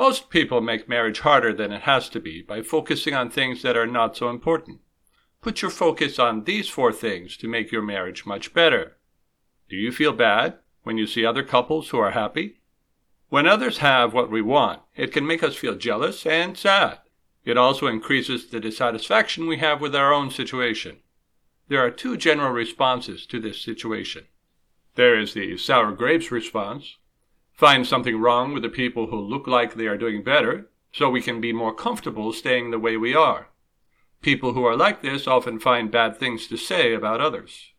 Most people make marriage harder than it has to be by focusing on things that are not so important. Put your focus on these four things to make your marriage much better. Do you feel bad when you see other couples who are happy? When others have what we want, it can make us feel jealous and sad. It also increases the dissatisfaction we have with our own situation. There are two general responses to this situation. There is the sour grapes response, find something wrong with the people who look like they are doing better, so we can be more comfortable staying the way we are. People who are like this often find bad things to say about others.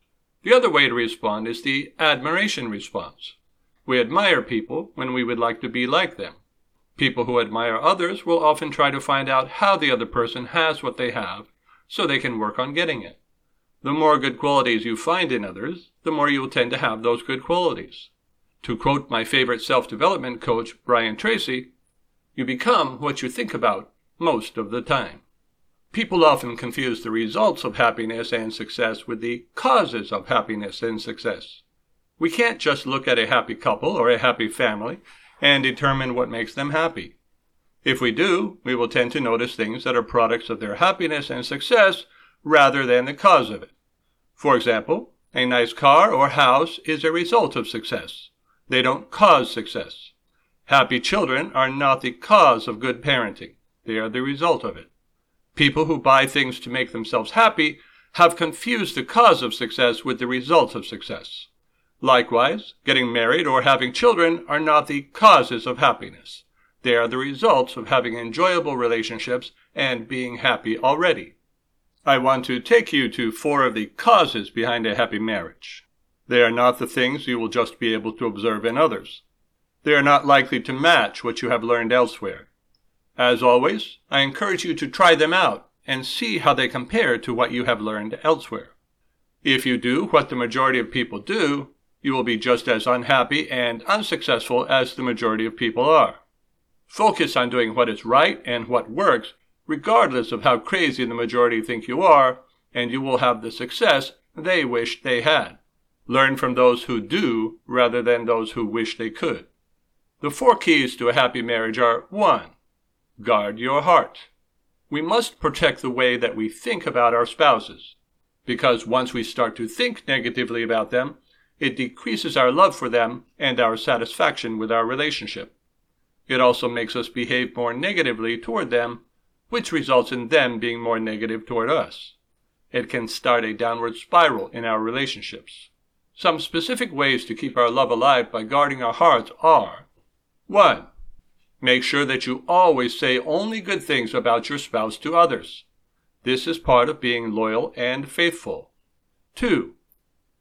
The other way to respond is the admiration response. We admire people when we would like to be like them. People who admire others will often try to find out how the other person has what they have so they can work on getting it. The more good qualities you find in others, the more you will tend to have those good qualities. To quote my favorite self development coach, Brian Tracy, you become what you think about most of the time. People often confuse the results of happiness and success with the causes of happiness and success. We can't just look at a happy couple or a happy family and determine what makes them happy. If we do, we will tend to notice things that are products of their happiness and success rather than the cause of it. For example, a nice car or house is a result of success. They don't cause success. Happy children are not the cause of good parenting. They are the result of it. People who buy things to make themselves happy have confused the cause of success with the result of success. Likewise, getting married or having children are not the causes of happiness. They are the results of having enjoyable relationships and being happy already. I want to take you to four of the causes behind a happy marriage. They are not the things you will just be able to observe in others. They are not likely to match what you have learned elsewhere. As always, I encourage you to try them out and see how they compare to what you have learned elsewhere. If you do what the majority of people do, you will be just as unhappy and unsuccessful as the majority of people are. Focus on doing what is right and what works, regardless of how crazy the majority think you are, and you will have the success they wish they had. Learn from those who do rather than those who wish they could. The four keys to a happy marriage are 1. Guard your heart. We must protect the way that we think about our spouses, because once we start to think negatively about them, it decreases our love for them and our satisfaction with our relationship. It also makes us behave more negatively toward them, which results in them being more negative toward us. It can start a downward spiral in our relationships. Some specific ways to keep our love alive by guarding our hearts are 1. Make sure that you always say only good things about your spouse to others. This is part of being loyal and faithful. 2.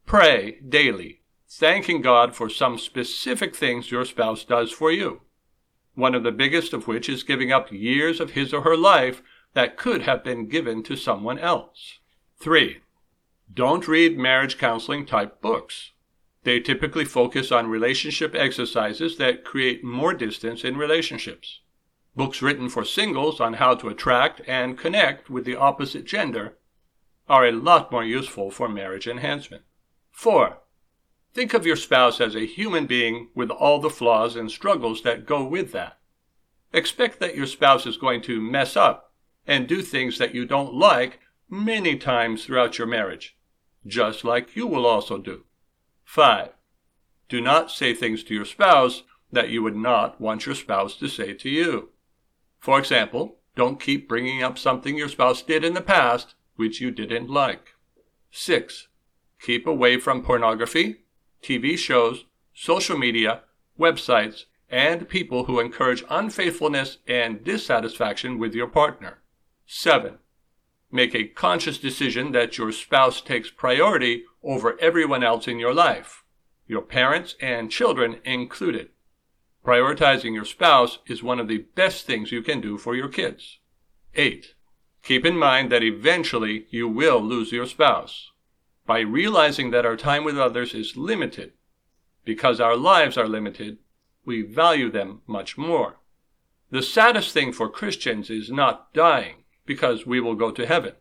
Pray daily, thanking God for some specific things your spouse does for you. One of the biggest of which is giving up years of his or her life that could have been given to someone else. 3. Don't read marriage counseling type books. They typically focus on relationship exercises that create more distance in relationships. Books written for singles on how to attract and connect with the opposite gender are a lot more useful for marriage enhancement. 4. Think of your spouse as a human being with all the flaws and struggles that go with that. Expect that your spouse is going to mess up and do things that you don't like many times throughout your marriage just like you will also do. 5. Do not say things to your spouse that you would not want your spouse to say to you. For example, don't keep bringing up something your spouse did in the past which you didn't like. 6. Keep away from pornography, TV shows, social media, websites, and people who encourage unfaithfulness and dissatisfaction with your partner. 7. Make a conscious decision that your spouse takes priority over everyone else in your life, your parents and children included. Prioritizing your spouse is one of the best things you can do for your kids. 8. Keep in mind that eventually you will lose your spouse. By realizing that our time with others is limited, because our lives are limited, we value them much more. The saddest thing for Christians is not dying, because we will go to heaven.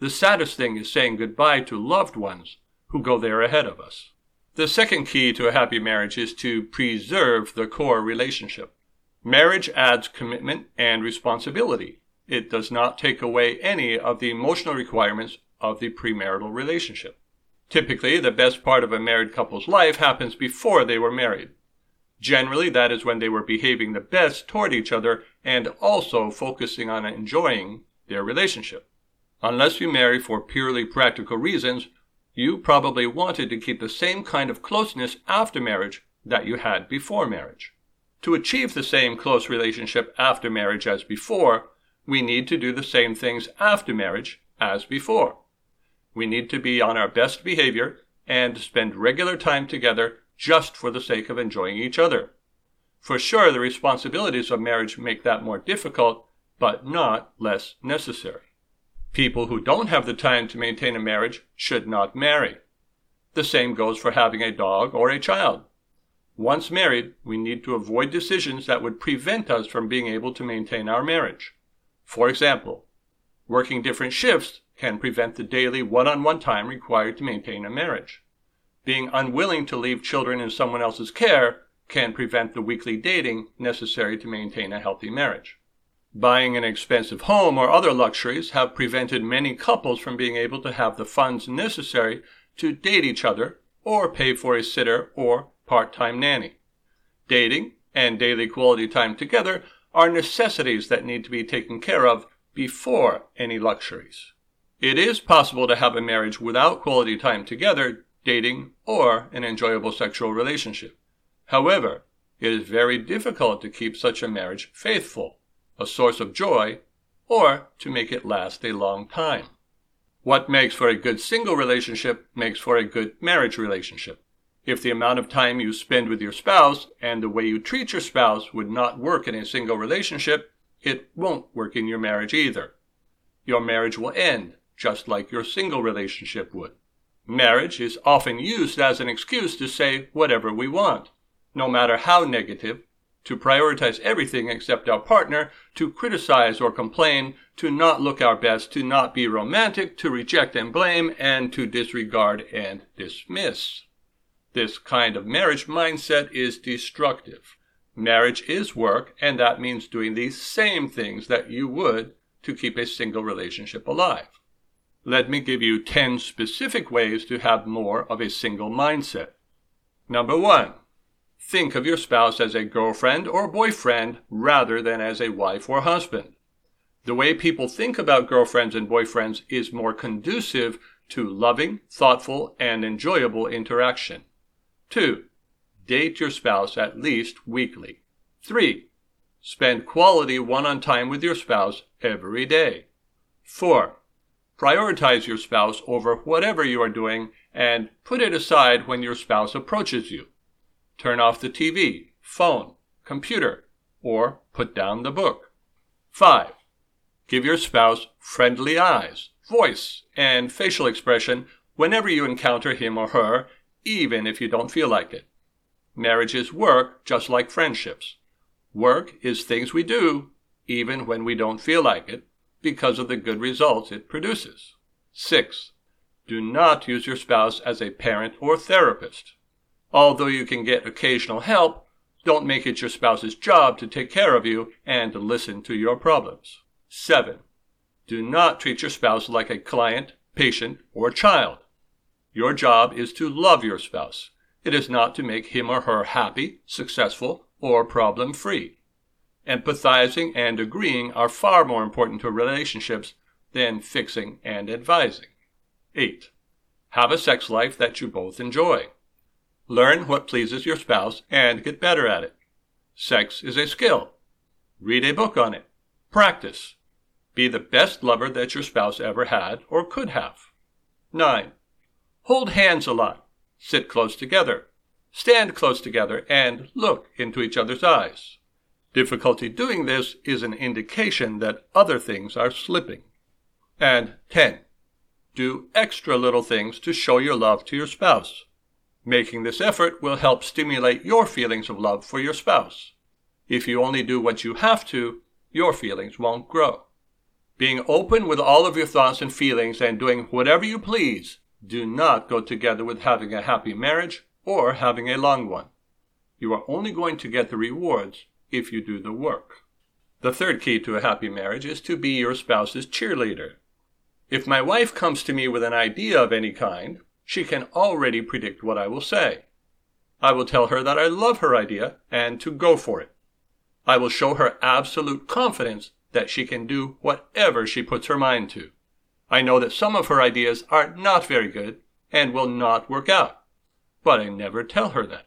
The saddest thing is saying goodbye to loved ones who go there ahead of us. The second key to a happy marriage is to preserve the core relationship. Marriage adds commitment and responsibility. It does not take away any of the emotional requirements of the premarital relationship. Typically, the best part of a married couple's life happens before they were married. Generally, that is when they were behaving the best toward each other and also focusing on enjoying their relationship. Unless you marry for purely practical reasons, you probably wanted to keep the same kind of closeness after marriage that you had before marriage. To achieve the same close relationship after marriage as before, we need to do the same things after marriage as before. We need to be on our best behavior and spend regular time together just for the sake of enjoying each other. For sure, the responsibilities of marriage make that more difficult, but not less necessary. People who don't have the time to maintain a marriage should not marry. The same goes for having a dog or a child. Once married, we need to avoid decisions that would prevent us from being able to maintain our marriage. For example, working different shifts can prevent the daily one on one time required to maintain a marriage. Being unwilling to leave children in someone else's care can prevent the weekly dating necessary to maintain a healthy marriage. Buying an expensive home or other luxuries have prevented many couples from being able to have the funds necessary to date each other or pay for a sitter or part time nanny. Dating and daily quality time together are necessities that need to be taken care of before any luxuries. It is possible to have a marriage without quality time together dating, or an enjoyable sexual relationship. However, it is very difficult to keep such a marriage faithful, a source of joy, or to make it last a long time. What makes for a good single relationship makes for a good marriage relationship. If the amount of time you spend with your spouse and the way you treat your spouse would not work in a single relationship, it won't work in your marriage either. Your marriage will end, just like your single relationship would. Marriage is often used as an excuse to say whatever we want, no matter how negative, to prioritize everything except our partner, to criticize or complain, to not look our best, to not be romantic, to reject and blame, and to disregard and dismiss. This kind of marriage mindset is destructive. Marriage is work, and that means doing the same things that you would to keep a single relationship alive. Let me give you 10 specific ways to have more of a single mindset. Number one, think of your spouse as a girlfriend or boyfriend rather than as a wife or husband. The way people think about girlfriends and boyfriends is more conducive to loving, thoughtful, and enjoyable interaction. 2. Date your spouse at least weekly. 3. Spend quality one on time with your spouse every day. 4. Prioritize your spouse over whatever you are doing and put it aside when your spouse approaches you. Turn off the TV, phone, computer, or put down the book. 5. Give your spouse friendly eyes, voice, and facial expression whenever you encounter him or her, even if you don't feel like it. Marriage is work just like friendships. Work is things we do even when we don't feel like it, because of the good results it produces. 6. Do not use your spouse as a parent or therapist. Although you can get occasional help, don't make it your spouse's job to take care of you and to listen to your problems. 7. Do not treat your spouse like a client, patient, or child. Your job is to love your spouse. It is not to make him or her happy, successful, or problem free. Empathizing and agreeing are far more important to relationships than fixing and advising. 8. Have a sex life that you both enjoy. Learn what pleases your spouse and get better at it. Sex is a skill. Read a book on it. Practice. Be the best lover that your spouse ever had or could have. 9. Hold hands a lot. Sit close together. stand close together, and look into each other's eyes. Difficulty doing this is an indication that other things are slipping. And 10. Do extra little things to show your love to your spouse. Making this effort will help stimulate your feelings of love for your spouse. If you only do what you have to, your feelings won't grow. Being open with all of your thoughts and feelings and doing whatever you please do not go together with having a happy marriage or having a long one. You are only going to get the rewards if you do the work. The third key to a happy marriage is to be your spouse's cheerleader. If my wife comes to me with an idea of any kind, she can already predict what I will say. I will tell her that I love her idea and to go for it. I will show her absolute confidence that she can do whatever she puts her mind to. I know that some of her ideas are not very good and will not work out, but I never tell her that.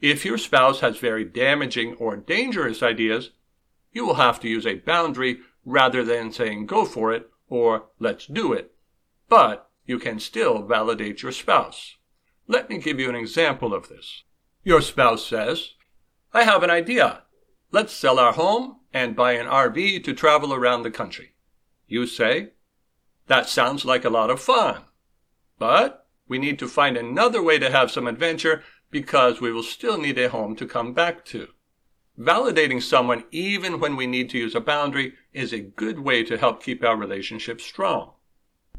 If your spouse has very damaging or dangerous ideas, you will have to use a boundary rather than saying go for it or let's do it. But you can still validate your spouse. Let me give you an example of this. Your spouse says, I have an idea. Let's sell our home and buy an RV to travel around the country. You say, that sounds like a lot of fun. But we need to find another way to have some adventure because we will still need a home to come back to. Validating someone even when we need to use a boundary is a good way to help keep our relationship strong.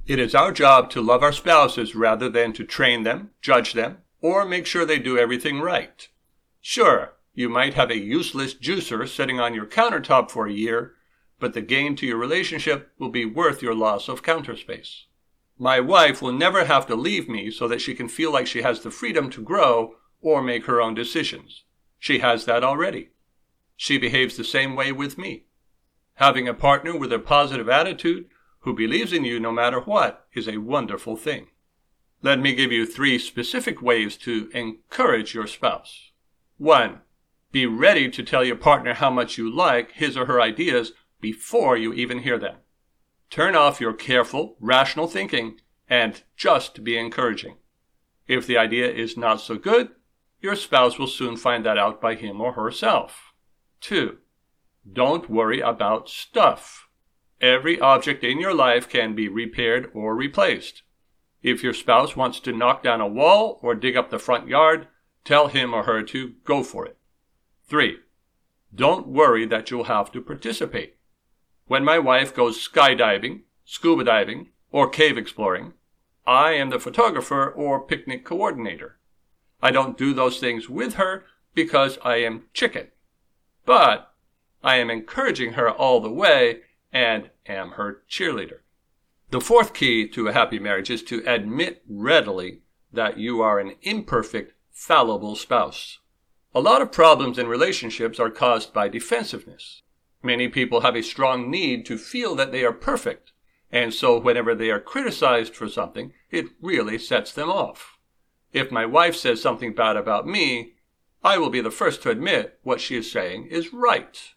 It is our job to love our spouses rather than to train them, judge them, or make sure they do everything right. Sure, you might have a useless juicer sitting on your countertop for a year, but the gain to your relationship will be worth your loss of counter space. My wife will never have to leave me so that she can feel like she has the freedom to grow or make her own decisions. She has that already. She behaves the same way with me. Having a partner with a positive attitude who believes in you no matter what is a wonderful thing. Let me give you three specific ways to encourage your spouse. One, be ready to tell your partner how much you like his or her ideas before you even hear them. Turn off your careful, rational thinking and just be encouraging. If the idea is not so good, your spouse will soon find that out by him or herself. 2. Don't worry about stuff. Every object in your life can be repaired or replaced. If your spouse wants to knock down a wall or dig up the front yard, tell him or her to go for it. 3. Don't worry that you'll have to participate. When my wife goes skydiving, scuba diving, or cave exploring, I am the photographer or picnic coordinator. I don't do those things with her because I am chicken. But I am encouraging her all the way and am her cheerleader. The fourth key to a happy marriage is to admit readily that you are an imperfect, fallible spouse. A lot of problems in relationships are caused by defensiveness. Many people have a strong need to feel that they are perfect, and so whenever they are criticized for something, it really sets them off. If my wife says something bad about me, I will be the first to admit what she is saying is right.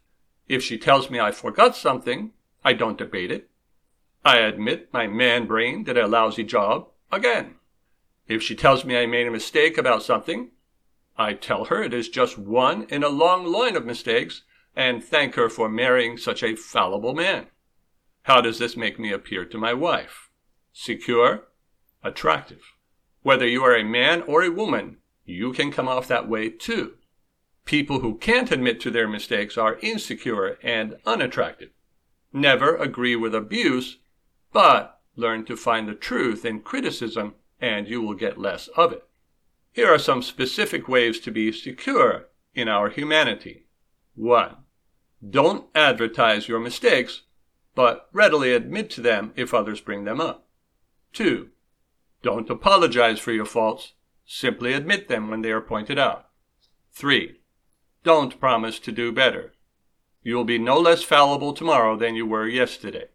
If she tells me I forgot something, I don't debate it. I admit my man brain did a lousy job again. If she tells me I made a mistake about something, I tell her it is just one in a long line of mistakes and thank her for marrying such a fallible man. How does this make me appear to my wife? Secure, attractive. Whether you are a man or a woman, you can come off that way too. People who can't admit to their mistakes are insecure and unattractive. Never agree with abuse, but learn to find the truth in criticism and you will get less of it. Here are some specific ways to be secure in our humanity. 1. Don't advertise your mistakes, but readily admit to them if others bring them up. 2. Don't apologize for your faults, simply admit them when they are pointed out. 3. Don't promise to do better. You will be no less fallible tomorrow than you were yesterday.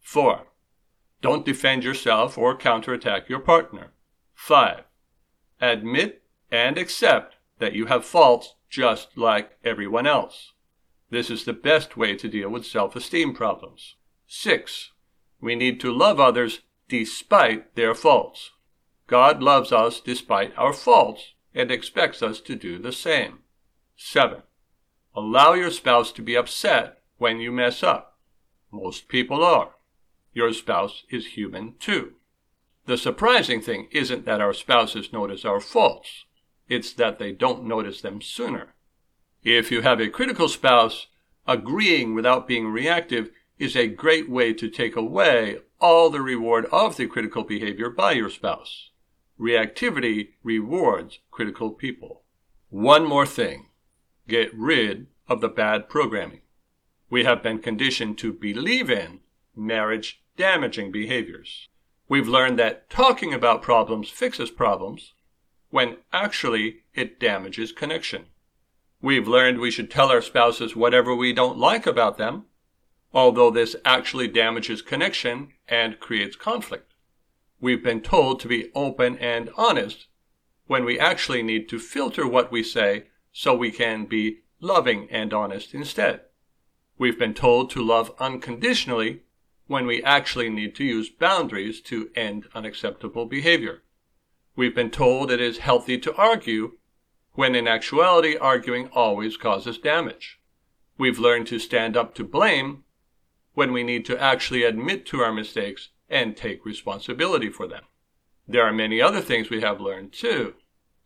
4. Don't defend yourself or counterattack your partner. 5. Admit and accept that you have faults just like everyone else. This is the best way to deal with self-esteem problems. 6. We need to love others despite their faults. God loves us despite our faults and expects us to do the same. 7. Allow your spouse to be upset when you mess up. Most people are. Your spouse is human too. The surprising thing isn't that our spouses notice our faults, it's that they don't notice them sooner. If you have a critical spouse, agreeing without being reactive is a great way to take away all the reward of the critical behavior by your spouse. Reactivity rewards critical people. One more thing get rid of the bad programming. We have been conditioned to believe in marriage damaging behaviors. We've learned that talking about problems fixes problems when actually it damages connection. We've learned we should tell our spouses whatever we don't like about them, although this actually damages connection and creates conflict. We've been told to be open and honest when we actually need to filter what we say so we can be loving and honest instead. We've been told to love unconditionally when we actually need to use boundaries to end unacceptable behavior. We've been told it is healthy to argue when in actuality arguing always causes damage. We've learned to stand up to blame when we need to actually admit to our mistakes and take responsibility for them. There are many other things we have learned too,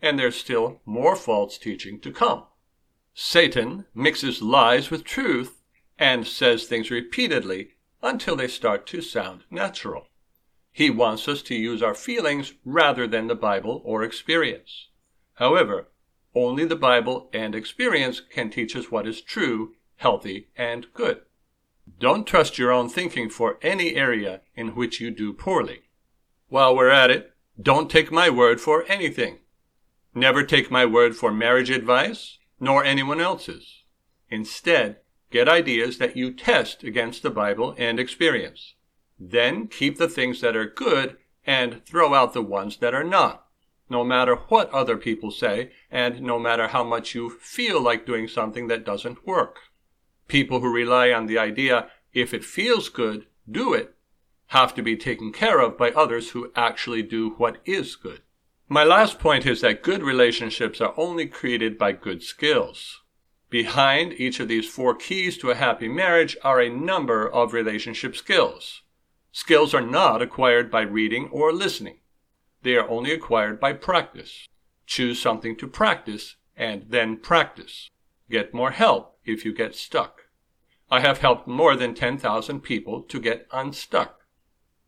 and there's still more false teaching to come. Satan mixes lies with truth and says things repeatedly until they start to sound natural. He wants us to use our feelings rather than the Bible or experience. However, only the Bible and experience can teach us what is true, healthy, and good. Don't trust your own thinking for any area in which you do poorly. While we're at it, don't take my word for anything. Never take my word for marriage advice, nor anyone else's. Instead, get ideas that you test against the Bible and experience. Then keep the things that are good and throw out the ones that are not no matter what other people say, and no matter how much you feel like doing something that doesn't work. People who rely on the idea, if it feels good, do it, have to be taken care of by others who actually do what is good. My last point is that good relationships are only created by good skills. Behind each of these four keys to a happy marriage are a number of relationship skills. Skills are not acquired by reading or listening. They are only acquired by practice. Choose something to practice and then practice. Get more help if you get stuck. I have helped more than 10,000 people to get unstuck.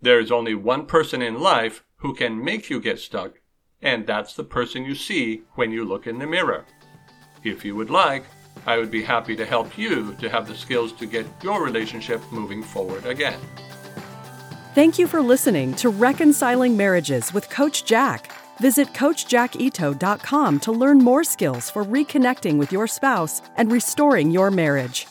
There is only one person in life who can make you get stuck, and that's the person you see when you look in the mirror. If you would like, I would be happy to help you to have the skills to get your relationship moving forward again. Thank you for listening to Reconciling Marriages with Coach Jack. Visit CoachJackIto.com to learn more skills for reconnecting with your spouse and restoring your marriage.